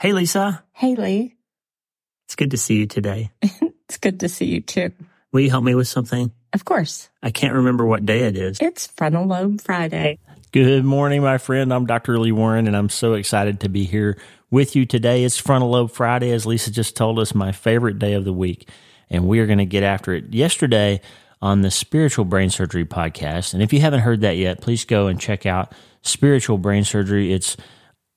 Hey, Lisa. Hey, Lee. It's good to see you today. it's good to see you too. Will you help me with something? Of course. I can't remember what day it is. It's Frontal Lobe Friday. Good morning, my friend. I'm Dr. Lee Warren, and I'm so excited to be here with you today. It's Frontal Lobe Friday, as Lisa just told us, my favorite day of the week, and we are going to get after it. Yesterday on the Spiritual Brain Surgery podcast, and if you haven't heard that yet, please go and check out Spiritual Brain Surgery. It's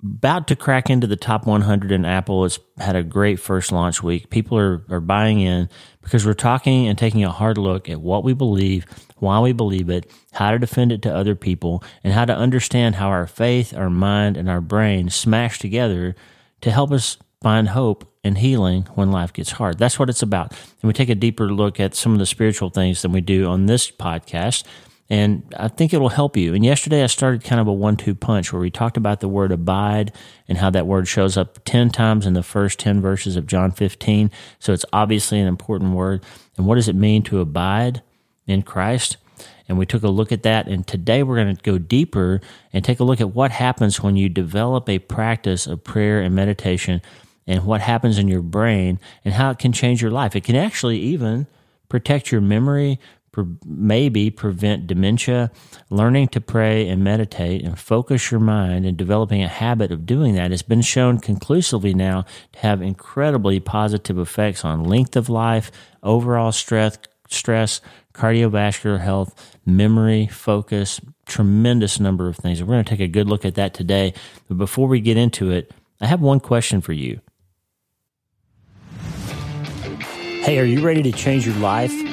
about to crack into the top 100 in Apple. It's had a great first launch week. People are, are buying in because we're talking and taking a hard look at what we believe, why we believe it, how to defend it to other people, and how to understand how our faith, our mind, and our brain smash together to help us find hope and healing when life gets hard. That's what it's about. And we take a deeper look at some of the spiritual things than we do on this podcast and I think it'll help you. And yesterday I started kind of a one two punch where we talked about the word abide and how that word shows up 10 times in the first 10 verses of John 15. So it's obviously an important word. And what does it mean to abide in Christ? And we took a look at that. And today we're going to go deeper and take a look at what happens when you develop a practice of prayer and meditation and what happens in your brain and how it can change your life. It can actually even protect your memory, maybe prevent dementia. Learning to pray and meditate and focus your mind and developing a habit of doing that has been shown conclusively now to have incredibly positive effects on length of life, overall stress, stress, cardiovascular health, memory, focus, tremendous number of things. We're going to take a good look at that today. But before we get into it, I have one question for you. Hey, are you ready to change your life?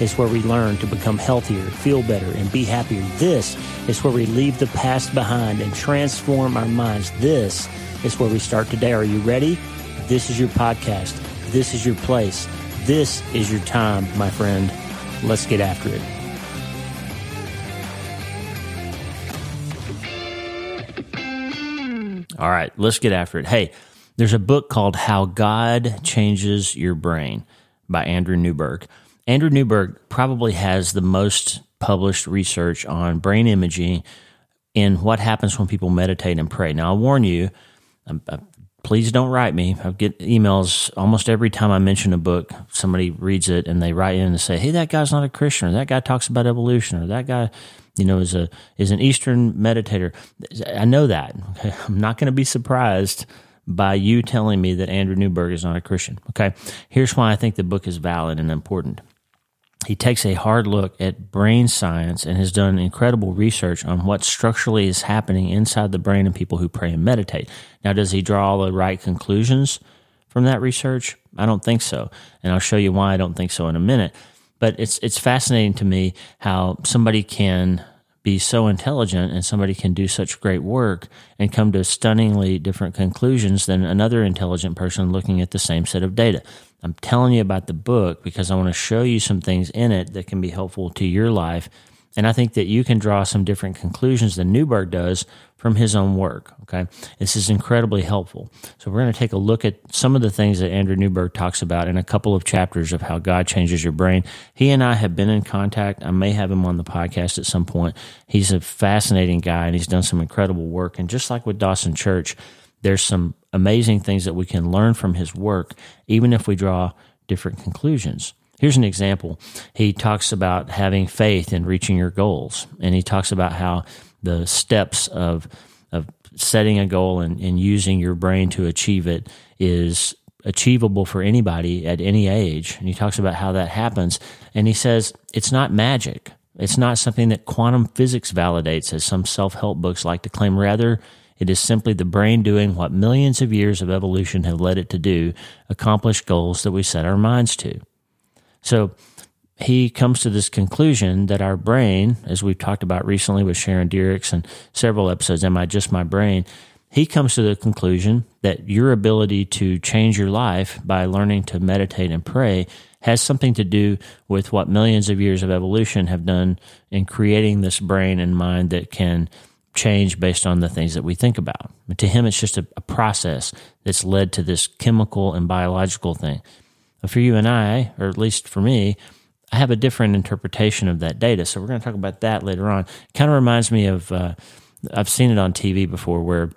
is where we learn to become healthier, feel better, and be happier. This is where we leave the past behind and transform our minds. This is where we start today. Are you ready? This is your podcast. This is your place. This is your time, my friend. Let's get after it. All right, let's get after it. Hey, there's a book called How God Changes Your Brain by Andrew Newberg. Andrew Newberg probably has the most published research on brain imaging and what happens when people meditate and pray. Now, I'll warn you, um, uh, please don't write me. I get emails almost every time I mention a book. Somebody reads it and they write in and say, "Hey, that guy's not a Christian," or "That guy talks about evolution," or "That guy." You know, is a is an Eastern meditator. I know that. Okay? I'm not going to be surprised by you telling me that Andrew Newberg is not a Christian. Okay, here's why I think the book is valid and important he takes a hard look at brain science and has done incredible research on what structurally is happening inside the brain of people who pray and meditate. Now, does he draw all the right conclusions from that research? I don't think so. And I'll show you why I don't think so in a minute. But it's, it's fascinating to me how somebody can be so intelligent and somebody can do such great work and come to stunningly different conclusions than another intelligent person looking at the same set of data. I'm telling you about the book because I want to show you some things in it that can be helpful to your life. And I think that you can draw some different conclusions than Newberg does from his own work. Okay. This is incredibly helpful. So we're going to take a look at some of the things that Andrew Newberg talks about in a couple of chapters of how God changes your brain. He and I have been in contact. I may have him on the podcast at some point. He's a fascinating guy and he's done some incredible work. And just like with Dawson Church, there's some amazing things that we can learn from his work, even if we draw different conclusions. Here's an example. He talks about having faith in reaching your goals, and he talks about how the steps of of setting a goal and, and using your brain to achieve it is achievable for anybody at any age. And he talks about how that happens. And he says it's not magic. It's not something that quantum physics validates, as some self help books like to claim. Rather, it is simply the brain doing what millions of years of evolution have led it to do, accomplish goals that we set our minds to. So he comes to this conclusion that our brain, as we've talked about recently with Sharon Dirckx and several episodes, Am I Just My Brain? he comes to the conclusion that your ability to change your life by learning to meditate and pray has something to do with what millions of years of evolution have done in creating this brain and mind that can change based on the things that we think about. But to him, it's just a, a process that's led to this chemical and biological thing. For you and I, or at least for me, I have a different interpretation of that data. So we're going to talk about that later on. It kind of reminds me of, uh, I've seen it on TV before where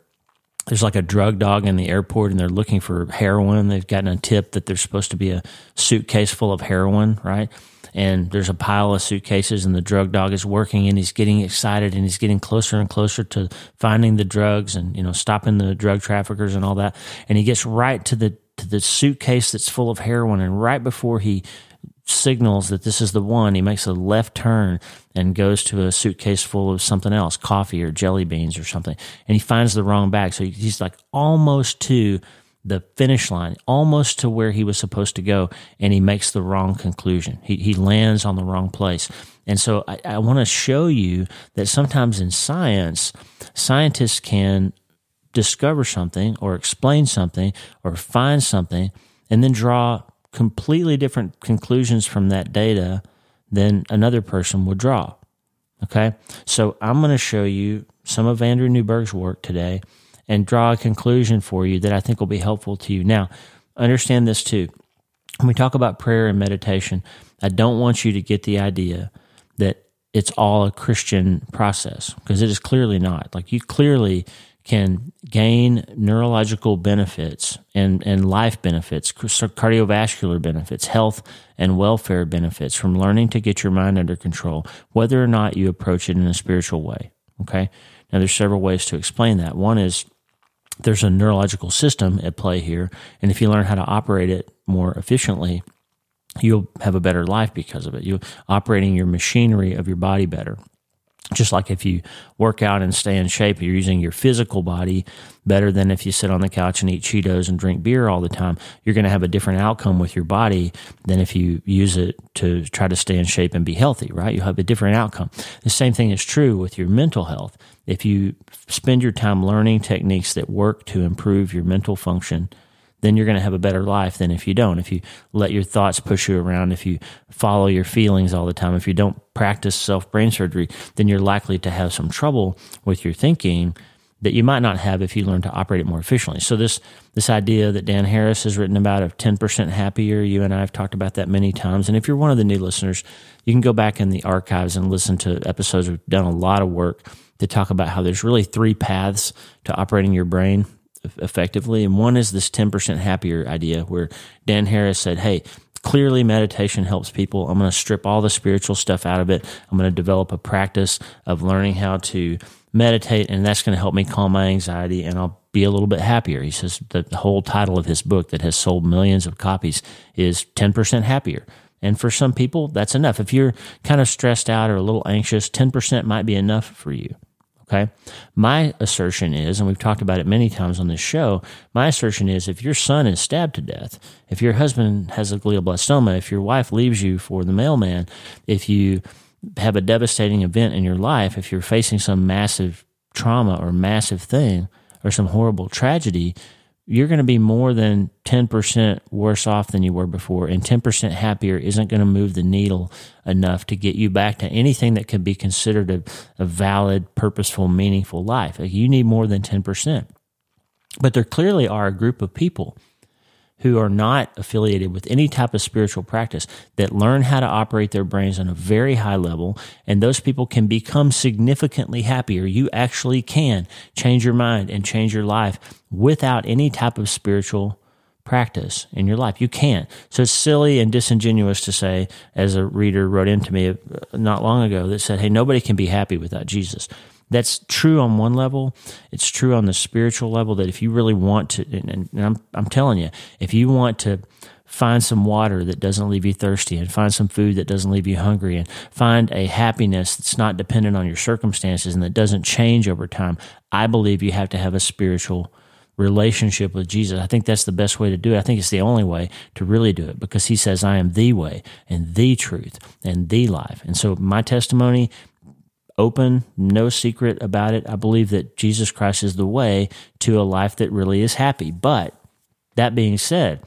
there's like a drug dog in the airport and they're looking for heroin. They've gotten a tip that there's supposed to be a suitcase full of heroin, right? And there's a pile of suitcases and the drug dog is working and he's getting excited and he's getting closer and closer to finding the drugs and, you know, stopping the drug traffickers and all that. And he gets right to the, to the suitcase that's full of heroin. And right before he signals that this is the one, he makes a left turn and goes to a suitcase full of something else, coffee or jelly beans or something. And he finds the wrong bag. So he's like almost to the finish line, almost to where he was supposed to go, and he makes the wrong conclusion. He, he lands on the wrong place. And so I, I want to show you that sometimes in science, scientists can discover something or explain something or find something and then draw completely different conclusions from that data than another person would draw. Okay. So I'm going to show you some of Andrew Newberg's work today and draw a conclusion for you that I think will be helpful to you. Now, understand this too. When we talk about prayer and meditation, I don't want you to get the idea that it's all a Christian process because it is clearly not. Like you clearly can gain neurological benefits and, and life benefits, cardiovascular benefits, health and welfare benefits from learning to get your mind under control, whether or not you approach it in a spiritual way. Okay. Now, there's several ways to explain that. One is there's a neurological system at play here. And if you learn how to operate it more efficiently, you'll have a better life because of it. You're operating your machinery of your body better just like if you work out and stay in shape, you're using your physical body better than if you sit on the couch and eat Cheetos and drink beer all the time. You're going to have a different outcome with your body than if you use it to try to stay in shape and be healthy, right? You'll have a different outcome. The same thing is true with your mental health. If you spend your time learning techniques that work to improve your mental function, then you're going to have a better life than if you don't. If you let your thoughts push you around, if you follow your feelings all the time, if you don't practice self brain surgery, then you're likely to have some trouble with your thinking that you might not have if you learn to operate it more efficiently. So this this idea that Dan Harris has written about of 10% happier, you and I have talked about that many times. And if you're one of the new listeners, you can go back in the archives and listen to episodes. We've done a lot of work to talk about how there's really three paths to operating your brain effectively. And one is this 10% happier idea where Dan Harris said, Hey, clearly meditation helps people. I'm going to strip all the spiritual stuff out of it. I'm going to develop a practice of learning how to meditate, and that's going to help me calm my anxiety and I'll be a little bit happier. He says that the whole title of his book that has sold millions of copies is 10% happier. And for some people, that's enough. If you're kind of stressed out or a little anxious, 10% might be enough for you. Okay. My assertion is, and we've talked about it many times on this show, my assertion is if your son is stabbed to death, if your husband has a glioblastoma, if your wife leaves you for the mailman, if you have a devastating event in your life, if you're facing some massive trauma or massive thing or some horrible tragedy, you're going to be more than 10% worse off than you were before. And 10% happier isn't going to move the needle enough to get you back to anything that could be considered a, a valid, purposeful, meaningful life. Like you need more than 10%. But there clearly are a group of people who are not affiliated with any type of spiritual practice that learn how to operate their brains on a very high level. And those people can become significantly happier. You actually can change your mind and change your life without any type of spiritual practice in your life. You can't. So it's silly and disingenuous to say, as a reader wrote into me uh, not long ago that said, Hey, nobody can be happy without Jesus. That's true on one level. It's true on the spiritual level that if you really want to, and, and I'm, I'm telling you, if you want to find some water that doesn't leave you thirsty and find some food that doesn't leave you hungry and find a happiness that's not dependent on your circumstances and that doesn't change over time, I believe you have to have a spiritual relationship with Jesus. I think that's the best way to do it. I think it's the only way to really do it because he says, I am the way and the truth and the life. And so my testimony open, no secret about it. I believe that Jesus Christ is the way to a life that really is happy. But that being said,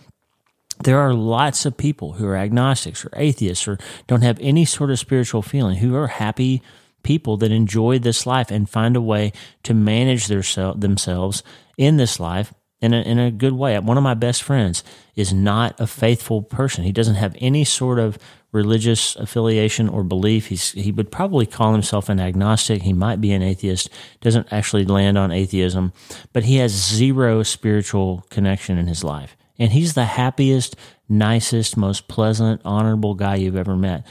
there are lots of people who are agnostics or atheists or don't have any sort of spiritual feeling who are happy people that enjoy this life and find a way to manage their themselves in this life in a, in a good way. One of my best friends is not a faithful person. He doesn't have any sort of religious affiliation or belief. He's, he would probably call himself an agnostic. He might be an atheist, doesn't actually land on atheism, but he has zero spiritual connection in his life. And he's the happiest, nicest, most pleasant, honorable guy you've ever met.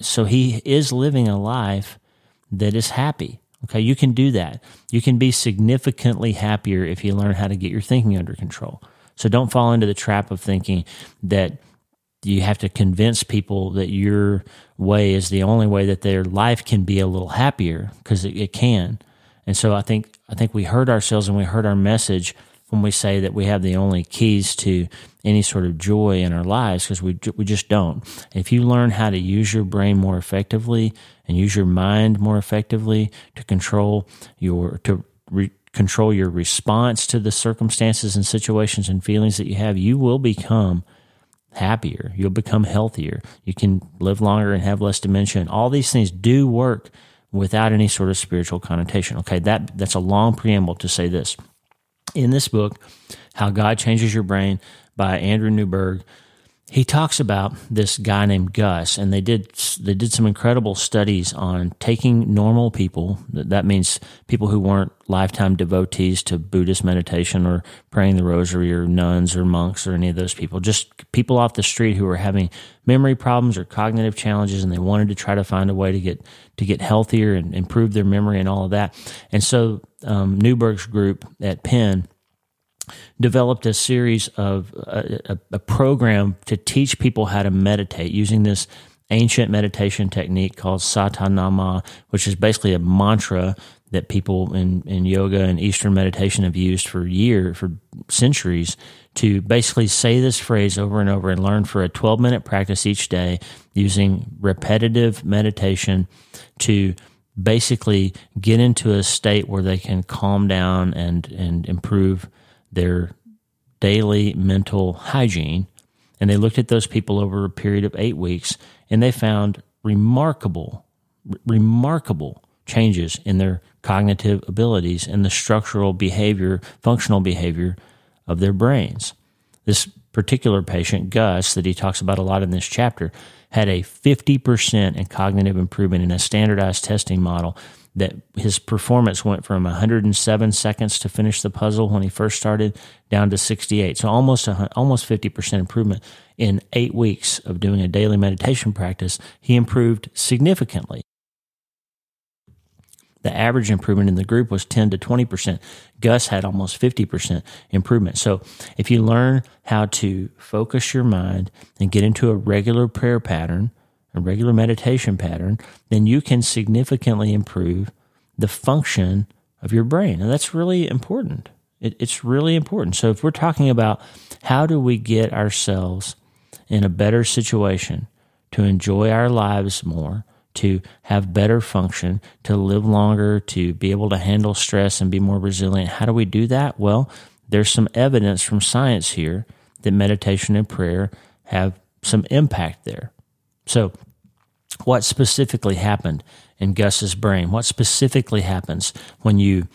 So he is living a life that is happy. Okay, you can do that. You can be significantly happier if you learn how to get your thinking under control. So don't fall into the trap of thinking that you have to convince people that your way is the only way that their life can be a little happier because it, it, can. And so I think I think we hurt ourselves and we hurt our message when we say that we have the only keys to any sort of joy in our lives because we we just don't. If you learn how to use your brain more effectively and use your mind more effectively to control your to re, control your response to the circumstances and situations and feelings that you have, you will become happier. You'll become healthier. You can live longer and have less dementia. And all these things do work without any sort of spiritual connotation. Okay, that that's a long preamble to say this. In this book, How God Changes Your Brain by Andrew Newberg, he talks about this guy named Gus, and they did they did some incredible studies on taking normal people. That means people who weren't lifetime devotees to Buddhist meditation or praying the rosary, or nuns or monks or any of those people. Just people off the street who were having memory problems or cognitive challenges, and they wanted to try to find a way to get to get healthier and improve their memory and all of that. And so um, Newberg's group at Penn developed a series of a, a, program to teach people how to meditate using this ancient meditation technique called satanama, which is basically a mantra that people in, in yoga and Eastern meditation have used for years, for centuries, to basically say this phrase over and over and learn for a 12 minute practice each day using repetitive meditation to basically get into a state where they can calm down and, and improve their daily mental hygiene. And they looked at those people over a period of eight weeks and they found remarkable, remarkable changes in their cognitive abilities and the structural behavior, functional behavior of their brains. This particular patient, Gus, that he talks about a lot in this chapter, had a 50% in cognitive improvement in a standardized testing model that his performance went from 107 seconds to finish the puzzle when he first started down to 68. So almost a, almost 50% improvement in 8 weeks of doing a daily meditation practice. He improved significantly. The average improvement in the group was 10 to 20%. Gus had almost 50% improvement. So if you learn how to focus your mind and get into a regular prayer pattern, a regular meditation pattern, then you can significantly improve the function of your brain. And that's really important. It, it's really important. So, if we're talking about how do we get ourselves in a better situation to enjoy our lives more, to have better function, to live longer, to be able to handle stress and be more resilient, how do we do that? Well, there's some evidence from science here that meditation and prayer have some impact there. So, what specifically happened in Gus's brain? What specifically happens when you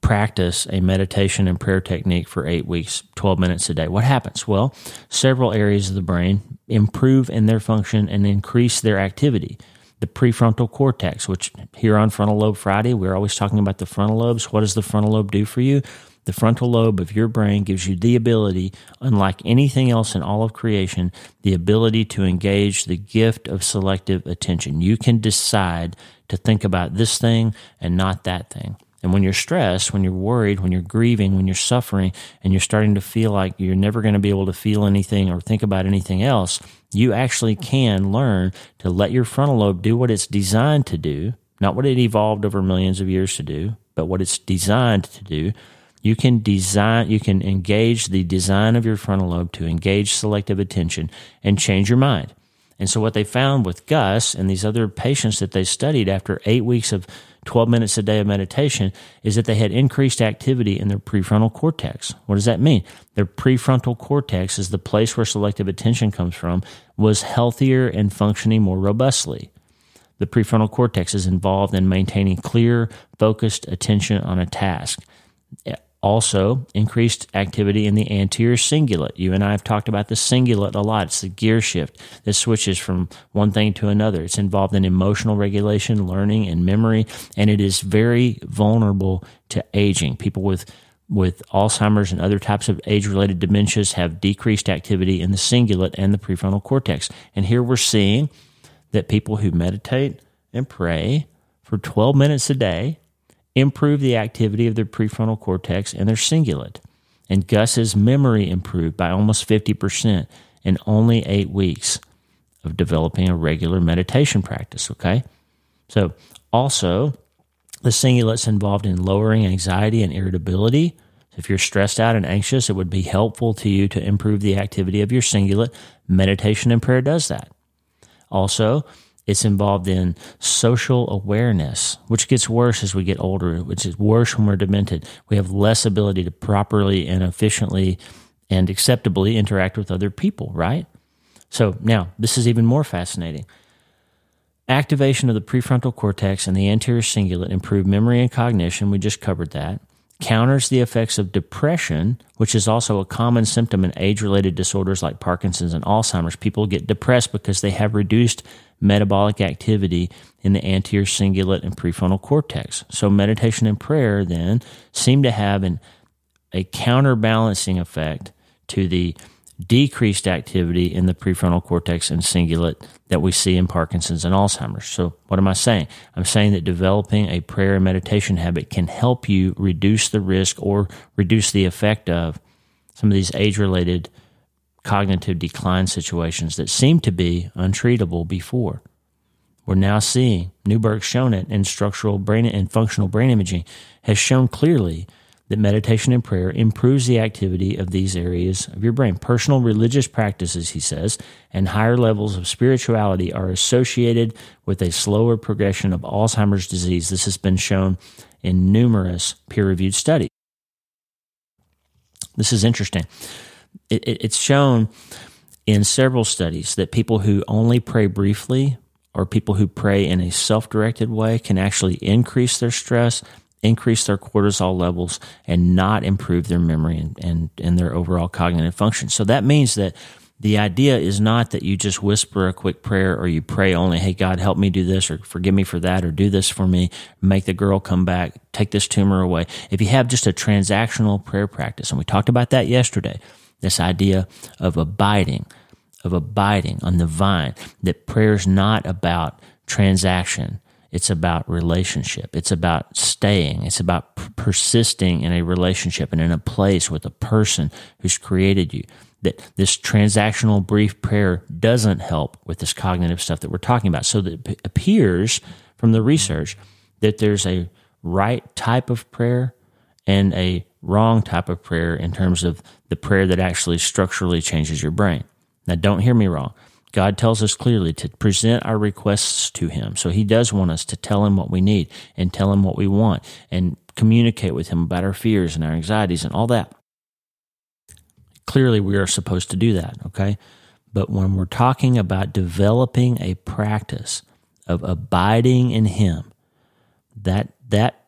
practice a meditation and prayer technique for eight weeks, 12 minutes a day? What happens? Well, several areas of the brain improve in their function and increase their activity. The prefrontal cortex, which here on Frontal Lobe Friday, we're always talking about the frontal lobes. What does the frontal lobe do for you? The frontal lobe of your brain gives you the ability, unlike anything else in all of creation, the ability to engage the gift of selective attention. You can decide to think about this thing and not that thing. And when you're stressed, when you're worried, when you're grieving, when you're suffering, and you're starting to feel like you're never going to be able to feel anything or think about anything else, you actually can learn to let your frontal lobe do what it's designed to do, not what it evolved over millions of years to do, but what it's designed to do you can design, you can engage the design of your frontal lobe to engage selective attention and change your mind. And so, what they found with Gus and these other patients that they studied after eight weeks of 12 minutes a day of meditation is that they had increased activity in their prefrontal cortex. What does that mean? Their prefrontal cortex is the place where selective attention comes from, was healthier and functioning more robustly. The prefrontal cortex is involved in maintaining clear, focused attention on a task. Also, increased activity in the anterior cingulate. You and I have talked about the cingulate a lot. It's the gear shift that switches from one thing to another. It's involved in emotional regulation, learning, and memory, and it is very vulnerable to aging. People with with Alzheimer's and other types of age related dementias have decreased activity in the cingulate and the prefrontal cortex. And here we're seeing that people who meditate and pray for 12 minutes a day improve the activity of their prefrontal cortex and their cingulate. And Gus's memory improved by almost 50% in only eight weeks of developing a regular meditation practice. Okay. So, also, the cingulate's involved in lowering anxiety and irritability. If you're stressed out and anxious, it would be helpful to you to improve the activity of your cingulate. Meditation and prayer does that. Also, it's involved in social awareness, which gets worse as we get older, which is worse when we're demented. We have less ability to properly and efficiently and acceptably interact with other people, right? So now, this is even more fascinating. Activation of the prefrontal cortex and the anterior cingulate improve memory and cognition. We just covered that counters the effects of depression, which is also a common symptom in age related disorders like Parkinson's and Alzheimer's. People get depressed because they have reduced metabolic activity in the anterior cingulate and prefrontal cortex. So, meditation and prayer then seem to have an, a counterbalancing effect to the decreased activity in the prefrontal cortex and cingulate that we see in Parkinson's and Alzheimer's. So, what am I saying? I'm saying that developing a prayer and meditation habit can help you reduce the risk or reduce the effect of some of these age related cognitive decline situations that seem to be untreatable before. We're now seeing, Newberg's shown it in structural brain and functional brain imaging, has shown clearly that meditation and prayer improves the activity of these areas of your brain. Personal religious practices, he says, and higher levels of spirituality are associated with a slower progression of Alzheimer's disease. This has been shown in numerous peer reviewed studies. This is interesting. It, it, it's shown in several studies that people who only pray briefly or people who pray in a self directed way can actually increase their stress increase their cortisol levels and not improve their memory and, and, and their overall cognitive function. So that means that the idea is not that you just whisper a quick prayer or you pray only, hey, God, help me do this or forgive me for that or do this for me, make the girl come back, take this tumor away. If you have just a transactional prayer practice, and we talked about that yesterday, this idea of abiding, of abiding on the vine, that prayer is not about transaction. It's about relationship. It's about staying. It's about p- persisting in a relationship and in a place with a person who's created you. That this transactional brief prayer doesn't help with this cognitive stuff that we're talking about. So that it appears from the research that there's a right type of prayer and a wrong type of prayer in terms of the prayer that actually structurally changes your brain. Now, don't hear me wrong. God tells us clearly to present our requests to Him. So He does want us to tell Him what we need and tell Him what we want and communicate with Him about our fears and our anxieties and all that. Clearly, we are supposed to do that, okay? But when we're talking about developing a practice of abiding in Him, that, that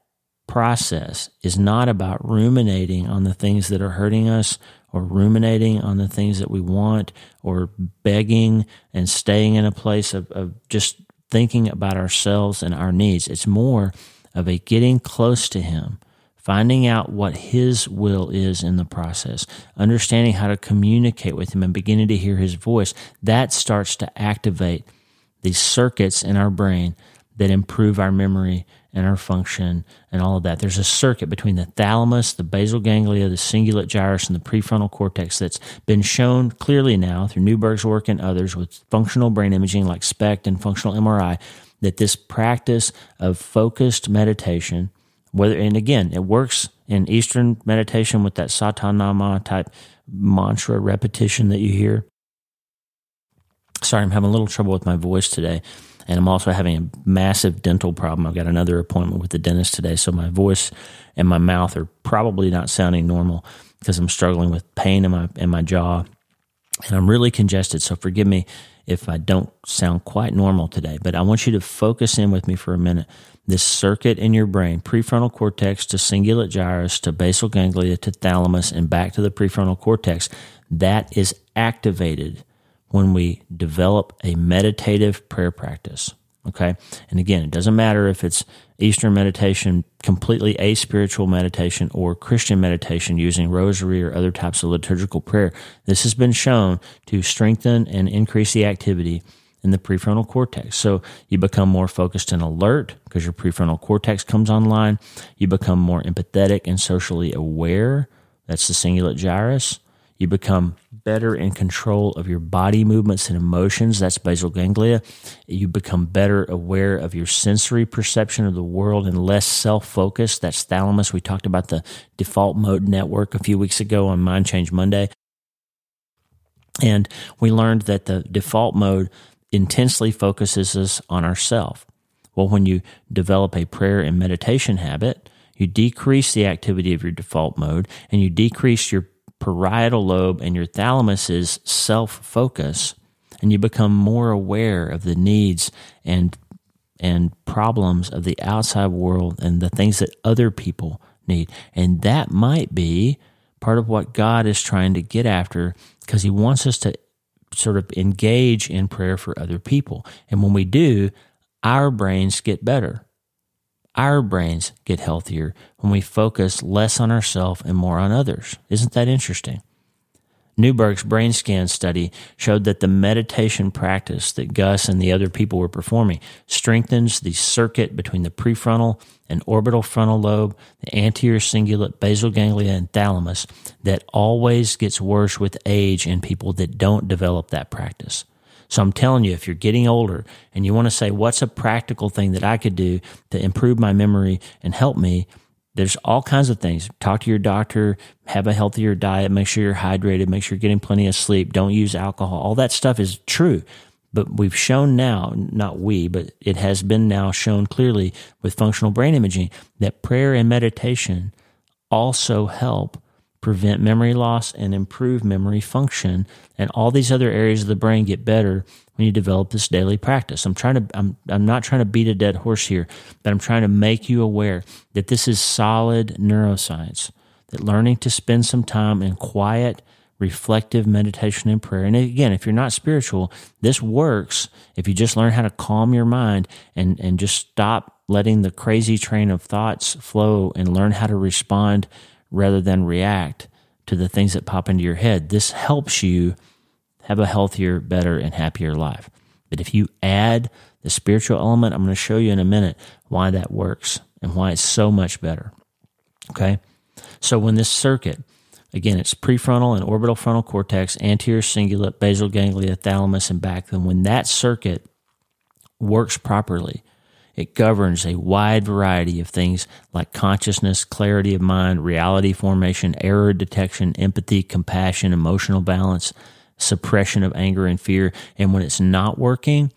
process is not about ruminating on the things that are hurting us or ruminating on the things that we want or begging and staying in a place of, of just thinking about ourselves and our needs. It's more of a getting close to Him, finding out what His will is in the process, understanding how to communicate with Him and beginning to hear His voice. That starts to activate these circuits in our brain that improve our memory and our function and all of that. There's a circuit between the thalamus, the basal ganglia, the cingulate gyrus, and the prefrontal cortex that's been shown clearly now through Newberg's work and others with functional brain imaging like SPECT and functional MRI that this practice of focused meditation, whether and again, it works in Eastern meditation with that satanama type mantra repetition that you hear. Sorry, I'm having a little trouble with my voice today. And I'm also having a massive dental problem. I've got another appointment with the dentist today. So my voice and my mouth are probably not sounding normal because I'm struggling with pain in my, in my jaw. And I'm really congested. So forgive me if I don't sound quite normal today. But I want you to focus in with me for a minute. This circuit in your brain, prefrontal cortex to cingulate gyrus to basal ganglia to thalamus and back to the prefrontal cortex, that is activated when we develop a meditative prayer practice. Okay. And again, it doesn't matter if it's Eastern meditation, completely a spiritual meditation, or Christian meditation using rosary or other types of liturgical prayer. This has been shown to strengthen and increase the activity in the prefrontal cortex. So you become more focused and alert because your prefrontal cortex comes online. You become more empathetic and socially aware. That's the cingulate gyrus. You become better in control of your body movements and emotions. That's basal ganglia. You become better aware of your sensory perception of the world and less self focused. That's thalamus. We talked about the default mode network a few weeks ago on Mind Change Monday. And we learned that the default mode intensely focuses us on ourself. Well, when you develop a prayer and meditation habit, you decrease the activity of your default mode and you decrease your parietal lobe and your thalamus's self focus, and you become more aware of the needs and and problems of the outside world and the things that other people need. And that might be part of what God is trying to get after because He wants us to sort of engage in prayer for other people. And when we do, our brains get better our brains get healthier when we focus less on ourselves and more on others. Isn't that interesting? Newberg's brain scan study showed that the meditation practice that Gus and the other people were performing strengthens the circuit between the prefrontal and orbital frontal lobe, the anterior cingulate, basal ganglia, and thalamus that always gets worse with age in people that don't develop that practice. So I'm telling you, if you're getting older and you want to say, what's a practical thing that I could do to improve my memory and help me? There's all kinds of things. Talk to your doctor, have a healthier diet, make sure you're hydrated, make sure you're getting plenty of sleep, don't use alcohol. All that stuff is true. But we've shown now, not we, but it has been now shown clearly with functional brain imaging that prayer and meditation also help prevent memory loss and improve memory function. And all these other areas of the brain get better when you develop this daily practice. I'm trying to i'm, I'm not trying to beat a dead horse here but i'm trying to make you aware that this is solid neuroscience that learning to spend some time in quiet reflective meditation and prayer. And again if you're not spiritual this works if you just learn how to calm your mind and and just stop letting the crazy train of thoughts flow and learn how to respond rather than react to the things that pop into your head. This helps you have a healthier, better, and happier life. But if you add the spiritual element, I'm going to show you in a minute why that works and why it's so much better. Okay? So when this circuit, again, it's prefrontal and orbital frontal cortex, anterior cingulate, basal ganglia, thalamus, and back, then when that circuit works properly, it governs a wide variety of things like consciousness, clarity of mind, reality formation, error detection, empathy, compassion, emotional balance, suppression of anger and fear. And when it's not working,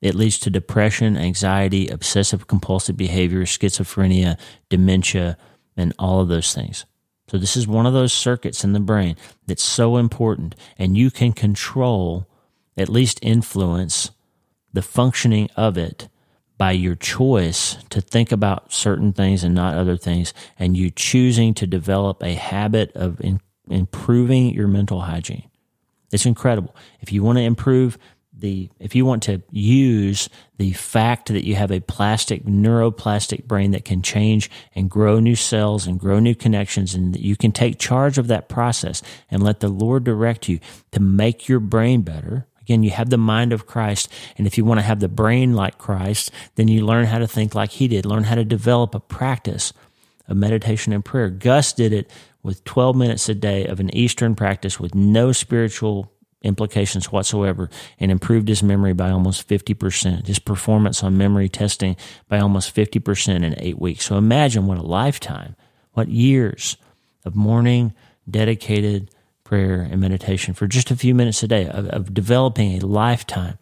it leads to depression, anxiety, obsessive compulsive behavior, schizophrenia, dementia, and all of those things. So, this is one of those circuits in the brain that's so important, and you can control, at least influence, the functioning of it by your choice to think about certain things and not other things, and you choosing to develop a habit of in, improving your mental hygiene. It's incredible. If you want to improve the, if you want to use the fact that you have a plastic, neuroplastic brain that can change and grow new cells and grow new connections, and that you can take charge of that process and let the Lord direct you to make your brain better, Again, you have the mind of Christ. And if you want to have the brain like Christ, then you learn how to think like he did, learn how to develop a practice of meditation and prayer. Gus did it with 12 minutes a day of an Eastern practice with no spiritual implications whatsoever and improved his memory by almost 50%, his performance on memory testing by almost 50% in eight weeks. So imagine what a lifetime, what years of morning dedicated prayer and meditation for just a few minutes a day, of, of developing a lifetime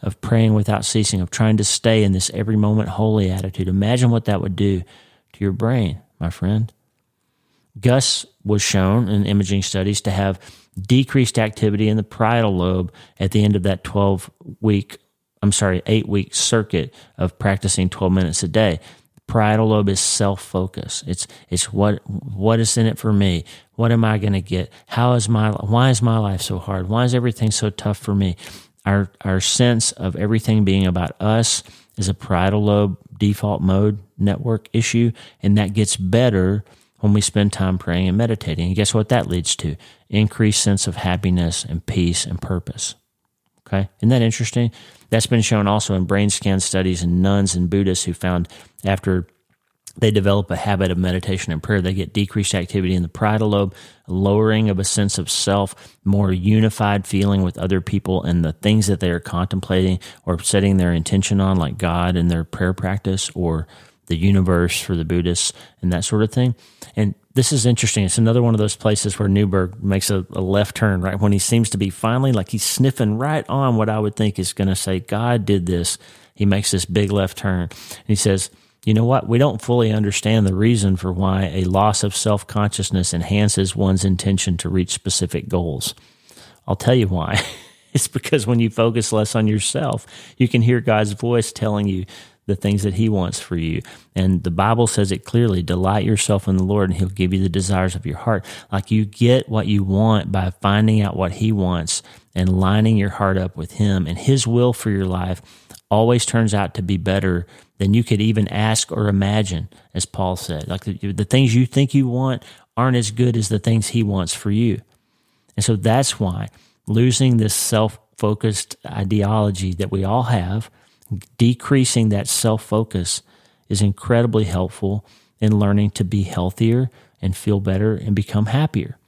of praying without ceasing, of trying to stay in this every moment holy attitude. Imagine what that would do to your brain, my friend. Gus was shown in imaging studies to have decreased activity in the parietal lobe at the end of that 12 week, I'm sorry, eight week circuit of practicing 12 minutes a day. Parietal lobe is self focus. It's, it's what, what is in it for me? What am I going to get? How is my, why is my life so hard? Why is everything so tough for me? Our, our sense of everything being about us is a parietal lobe default mode network issue, and that gets better when we spend time praying and meditating. And guess what that leads to? Increased sense of happiness and peace and purpose. Okay. Isn't that interesting? That's been shown also in brain scan studies in nuns and Buddhists who found after they develop a habit of meditation and prayer, they get decreased activity in the parietal lobe, lowering of a sense of self, more unified feeling with other people and the things that they are contemplating or setting their intention on, like God and their prayer practice or the universe for the Buddhists and that sort of thing. And this is interesting. It's another one of those places where Newberg makes a, a, left turn, right? When he seems to be finally like he's sniffing right on what I would think is going to say, God did this. He makes this big left turn. And he says, you know what? We don't fully understand the reason for why a loss of self consciousness enhances one's intention to reach specific goals. I'll tell you why. it's because when you focus less on yourself, you can hear God's voice telling you the things that He wants for you. And the Bible says it clearly delight yourself in the Lord, and He'll give you the desires of your heart. Like you get what you want by finding out what He wants and lining your heart up with Him and His will for your life always turns out to be better than you could even ask or imagine, as Paul said. Like the, the things you think you want aren't as good as the things he wants for you. And so that's why losing this self focused ideology that we all have, decreasing that self focus is incredibly helpful in learning to be healthier and feel better and become happier.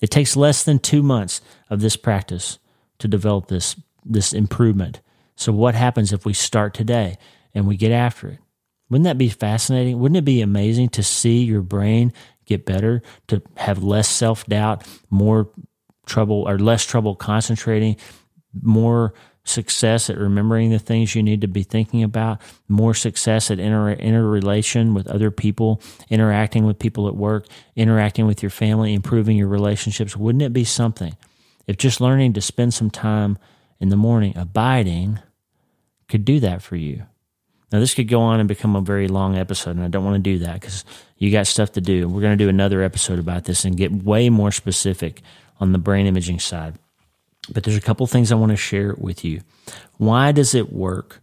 It takes less than two months of this practice to develop this, this improvement. So, what happens if we start today and we get after it? Wouldn't that be fascinating? Wouldn't it be amazing to see your brain get better, to have less self doubt, more trouble or less trouble concentrating, more success at remembering the things you need to be thinking about, more success at inter- interrelation with other people, interacting with people at work, interacting with your family, improving your relationships. Wouldn't it be something if just learning to spend some time in the morning, abiding, could do that for you. Now, this could go on and become a very long episode, and I don't want to do that because you got stuff to do. We're going to do another episode about this and get way more specific on the brain imaging side. But there's a couple things I want to share with you. Why does it work?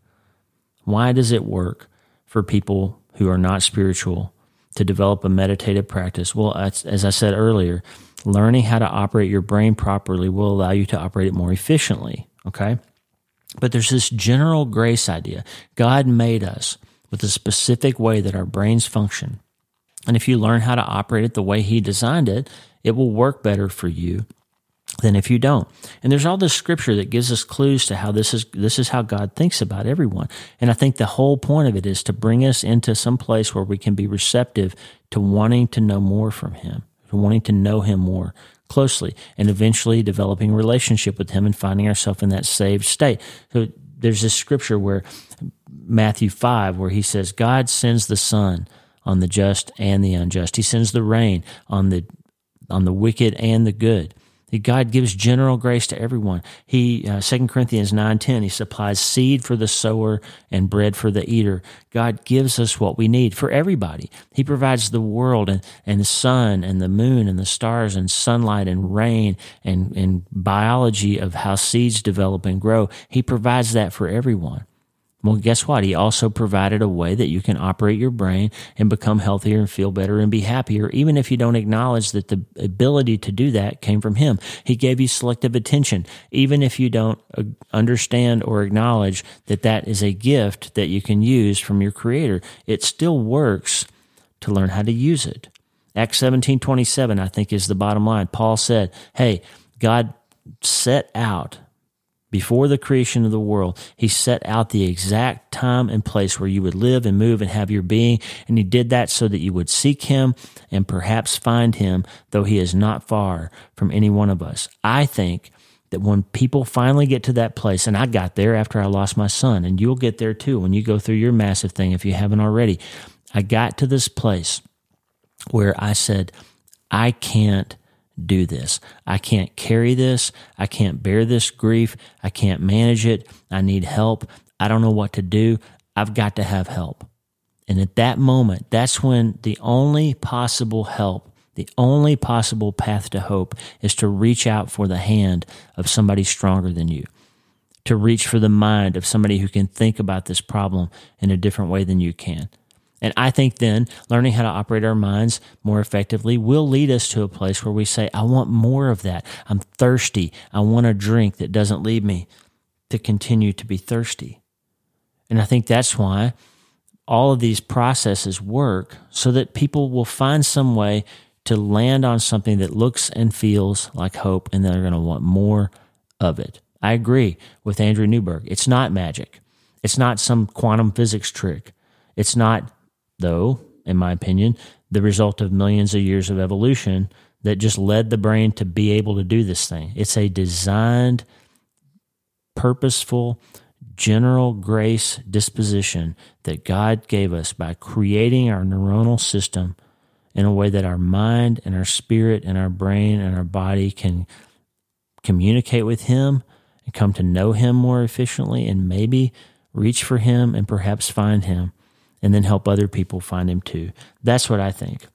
Why does it work for people who are not spiritual to develop a meditative practice? Well, as I said earlier, learning how to operate your brain properly will allow you to operate it more efficiently. Okay. But there's this general grace idea. God made us with a specific way that our brains function. And if you learn how to operate it the way He designed it, it will work better for you than if you don't. And there's all this scripture that gives us clues to how this is this is how God thinks about everyone. And I think the whole point of it is to bring us into some place where we can be receptive to wanting to know more from him, to wanting to know him more closely and eventually developing a relationship with him and finding ourselves in that saved state. So there's this scripture where Matthew 5 where he says God sends the sun on the just and the unjust. He sends the rain on the on the wicked and the good. God gives general grace to everyone. He, uh, 2 Corinthians 9.10, he supplies seed for the sower and bread for the eater. God gives us what we need for everybody. He provides the world and, and the sun and the moon and the stars and sunlight and rain and, and biology of how seeds develop and grow. He provides that for everyone. Well, guess what? He also provided a way that you can operate your brain and become healthier and feel better and be happier, even if you don't acknowledge that the ability to do that came from Him. He gave you selective attention, even if you don't uh, understand or acknowledge that that is a gift that you can use from your Creator. It still works to learn how to use it. Acts 17 27, I think, is the bottom line. Paul said, Hey, God set out before the creation of the world, he set out the exact time and place where you would live and move and have your being. And he did that so that you would seek him and perhaps find him, though he is not far from any one of us. I think that when people finally get to that place, and I got there after I lost my son, and you'll get there too when you go through your massive thing if you haven't already. I got to this place where I said, I can't do this. I can't carry this. I can't bear this grief. I can't manage it. I need help. I don't know what to do. I've got to have help. And at that moment, that's when the only possible help, the only possible path to hope is to reach out for the hand of somebody stronger than you, to reach for the mind of somebody who can think about this problem in a different way than you can. And I think then learning how to operate our minds more effectively will lead us to a place where we say, I want more of that. I'm thirsty. I want a drink that doesn't lead me to continue to be thirsty. And I think that's why all of these processes work so that people will find some way to land on something that looks and feels like hope and they're going to want more of it. I agree with Andrew Newberg. It's not magic. It's not some quantum physics trick. It's not though, in my opinion, the result of millions of years of evolution that just led the brain to be able to do this thing. It's a designed, purposeful, general grace disposition that God gave us by creating our neuronal system in a way that our mind and our spirit and our brain and our body can communicate with Him and come to know Him more efficiently and maybe reach for Him and perhaps find Him and then help other people find him too. That's what I think.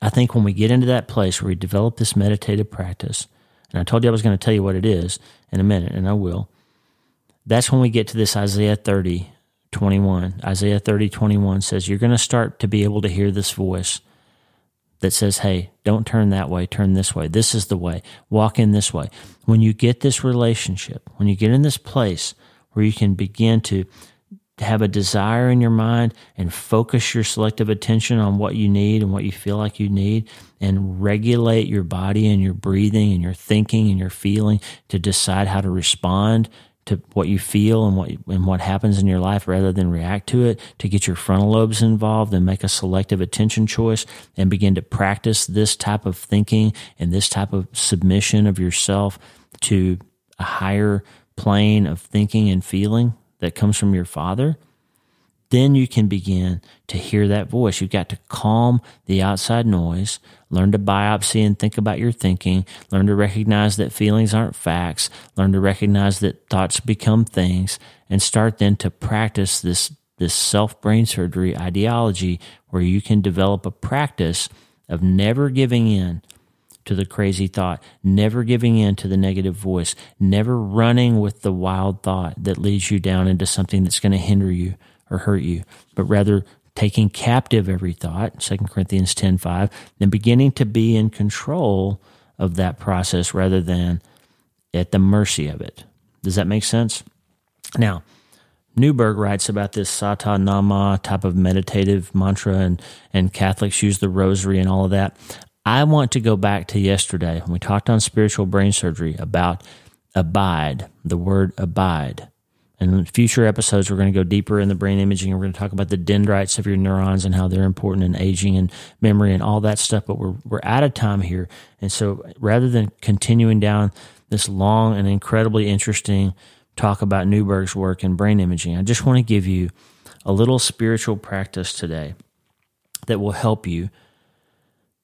I think when we get into that place where we develop this meditative practice, and I told you I was going to tell you what it is in a minute, and I will. That's when we get to this Isaiah 30, 21. Isaiah 30, 21 says, You're going to start to be able to hear this voice that says, Hey, don't turn that way, turn this way. This is the way. Walk in this way. When you get this relationship, when you get in this place where you can begin to to have a desire in your mind and focus your selective attention on what you need and what you feel like you need and regulate your body and your breathing and your thinking and your feeling to decide how to respond to what you feel and what and what happens in your life rather than react to it to get your frontal lobes involved and make a selective attention choice and begin to practice this type of thinking and this type of submission of yourself to a higher plane of thinking and feeling that comes from your father, then you can begin to hear that voice. You've got to calm the outside noise, learn to biopsy and think about your thinking, learn to recognize that feelings aren't facts, learn to recognize that thoughts become things, and start then to practice this, this self brain surgery ideology where you can develop a practice of never giving in to the crazy thought, never giving in to the negative voice, never running with the wild thought that leads you down into something that's going to hinder you or hurt you, but rather taking captive every thought, 2 Corinthians 10:5, and beginning to be in control of that process rather than at the mercy of it. Does that make sense? Now, Newberg writes about this Sata Nama type of meditative mantra, and, and Catholics use the rosary and all of that. I want to go back to yesterday when we talked on spiritual brain surgery about abide, the word abide. And in future episodes, we're going to go deeper in the brain imaging. We're going to talk about the dendrites of your neurons and how they're important in aging and memory and all that stuff. But we're, we're out of time here. And so rather than continuing down this long and incredibly interesting talk about Newberg's work in brain imaging, I just want to give you a little spiritual practice today that will help you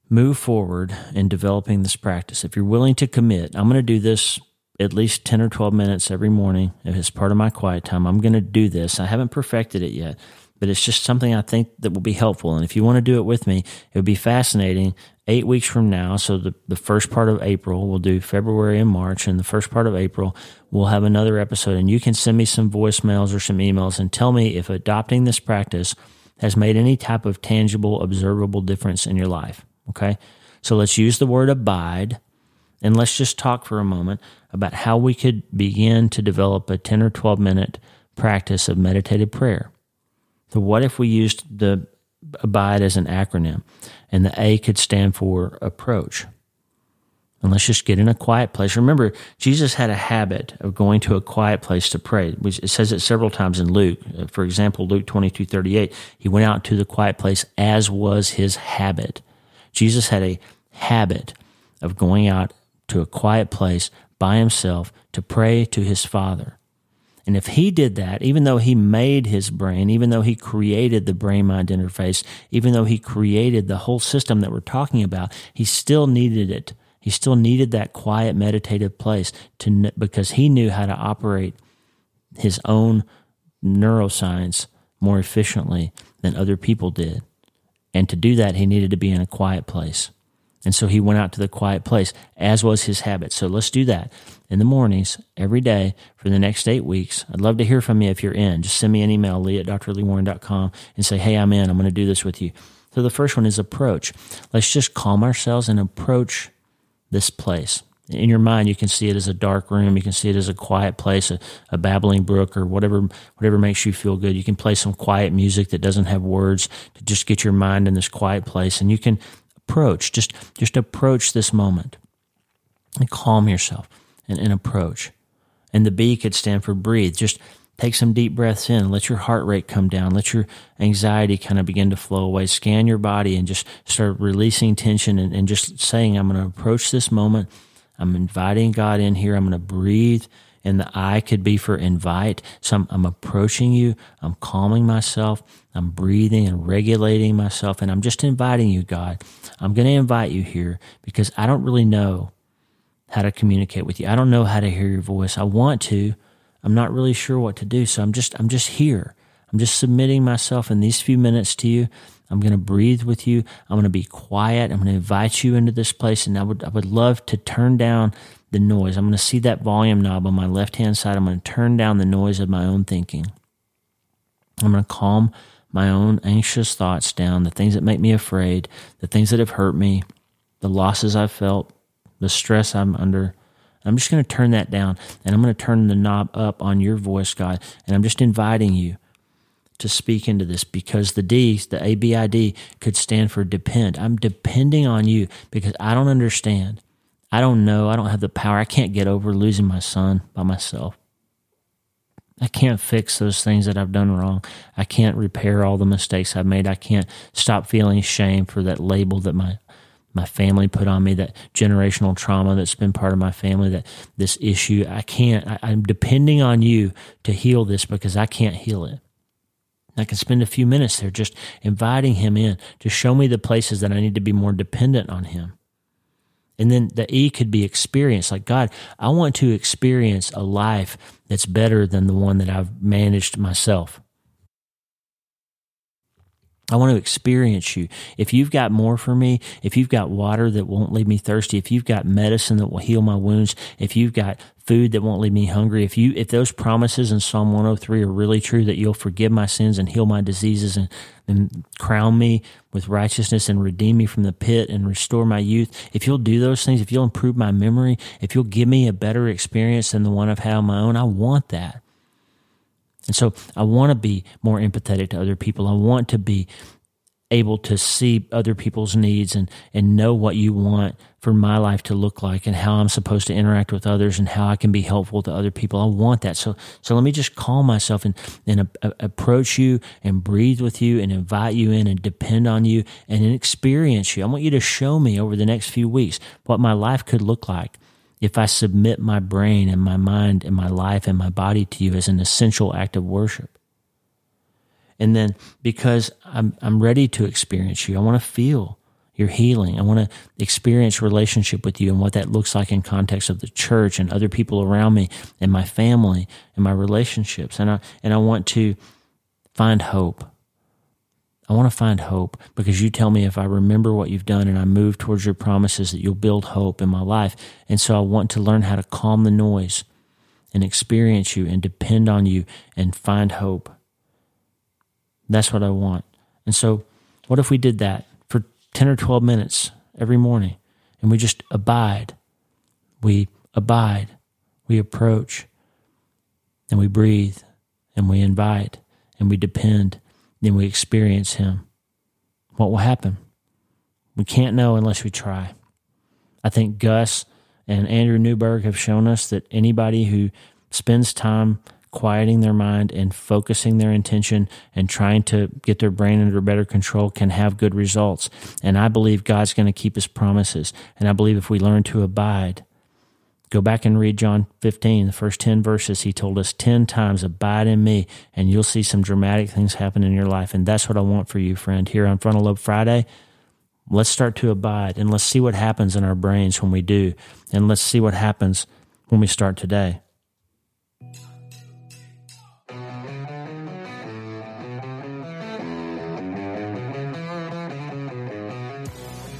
move forward in developing this practice. If you're willing to commit, I'm going to do this at least 10 or 12 minutes every morning as part of my quiet time. I'm going to do this. I haven't perfected it yet, but it's just something I think that will be helpful. And if you want to do it with me, it would be fascinating. Eight weeks from now, so the, the first part of April, we'll do February and March, and the first part of April, we'll have another episode. And you can send me some voicemails or some emails and tell me if adopting this practice has made any type of tangible, observable difference in your life. Okay. So let's use the word abide and let's just talk for a moment about how we could begin to develop a 10 or 12 minute practice of meditative prayer. So, what if we used the abide as an acronym and the A could stand for approach? and let's just get in a quiet place. Remember, Jesus had a habit of going to a quiet place to pray. It says it several times in Luke. Uh, for example, Luke 22 38, he went out to the quiet place as was his habit. Jesus had a habit of going out to a quiet place by himself to pray to his Father. And if he did that, even though he made his brain, even though he created the brain mind interface, even though he created the whole system that we're talking about, he still needed it. He still needed that quiet meditative place to because he knew how to operate his own neuroscience more efficiently than other people did. And to do that, he needed to be in a quiet place. And so he went out to the quiet place, as was his habit. So let's do that in the mornings every day for the next eight weeks. I'd love to hear from you if you're in. Just send me an email, lee at drleewarren.com, and say, hey, I'm in. I'm going to do this with you. So the first one is approach. Let's just calm ourselves and approach this place. In your mind, you can see it as a dark room. You can see it as a quiet place, a, a babbling brook, or whatever whatever makes you feel good. You can play some quiet music that doesn't have words to just get your mind in this quiet place, and you can approach. Just just approach this moment and calm yourself and, and approach. And the B could stand for breathe. Just take some deep breaths in. Let your heart rate come down. Let your anxiety kind of begin to flow away. Scan your body and just start releasing tension and, and just saying, I'm going to approach this moment. I'm inviting God in here. I'm going to breathe and the I could be for invite. So I'm, I'm, approaching you, I'm calming myself, I'm breathing and regulating myself, and I'm just inviting you, God. I'm going to invite you here because I don't really know how to communicate with you. I don't know how to hear your voice. I want to. I'm not really sure what to do. So I'm just I'm just here. I'm just submitting myself in these few minutes to you. I'm going to breathe with you. I'm going to be quiet. I'm going to invite you into this place and I would I would love to turn down the noise. I'm going to see that volume knob on my left hand side. I'm going to turn down the noise of my own thinking. I'm going to calm my own anxious thoughts down, the things that make me afraid, the things that have hurt me, the losses I've felt, the stress I'm under. I'm just going to turn that down and I'm going to turn the knob up on your voice, God. And I'm just inviting you to speak into this because the D, the ABID, could stand for depend. I'm depending on you because I don't understand. I don't know. I don't have the power. I can't get over losing my son by myself. I can't fix those things that I've done wrong. I can't repair all the mistakes I've made. I can't stop feeling shame for that label that my my family put on me, that generational trauma that's been part of my family, that this issue. I can't. I, I'm depending on you to heal this because I can't heal it. I can spend a few minutes there just inviting him in to show me the places that I need to be more dependent on him. And then the E could be experience. Like, God, I want to experience a life that's better than the one that I've managed myself. I want to experience you. If you've got more for me, if you've got water that won't leave me thirsty, if you've got medicine that will heal my wounds, if you've got food that won't leave me hungry, if you if those promises in Psalm 103 are really true that you'll forgive my sins and heal my diseases and, and crown me with righteousness and redeem me from the pit and restore my youth, if you'll do those things, if you'll improve my memory, if you'll give me a better experience than the one I've had on my own, I want that. And so I want to be more empathetic to other people. I want to be able to see other people's needs and, and know what you want for my life to look like and how I'm supposed to interact with others and how I can be helpful to other people. I want that. So, so let me just calm myself and, and a, a, approach you and breathe with you and invite you in and depend on you and experience you. I want you to show me over the next few weeks what my life could look like if I submit my brain and my mind and my life and my body to you as an essential act of worship. And then because I'm, I'm ready to experience you, I want to feel your healing. I want to experience relationship with you and what that looks like in context of the church and other people around me and my family and my relationships. And I, and I want to find hope. I want to find hope because you tell me if I remember what you've done and I move towards your promises that you'll build hope in my life. And so I want to learn how to calm the noise and experience you and depend on you and find hope. That's what I want. And so, what if we did that for 10 or 12 minutes every morning and we just abide? We abide, we approach, and we breathe, and we invite, and we depend then we experience Him. What will happen? We can't know unless we try. I think Gus and Andrew Newberg have shown us that anybody who spends time quieting their mind and focusing their intention and trying to get their brain under better control can have good results. And I believe God's going to keep his promises. And I believe if we learn to abide, go back and read John 15, the first 10 verses. He told us 10 times, Abide in me, and you'll see some dramatic things happen in your life. And that's what I want for you, friend, here on Frontal Lobe Friday. Let's start to abide and let's see what happens in our brains when we do. And let's see what happens when we start today.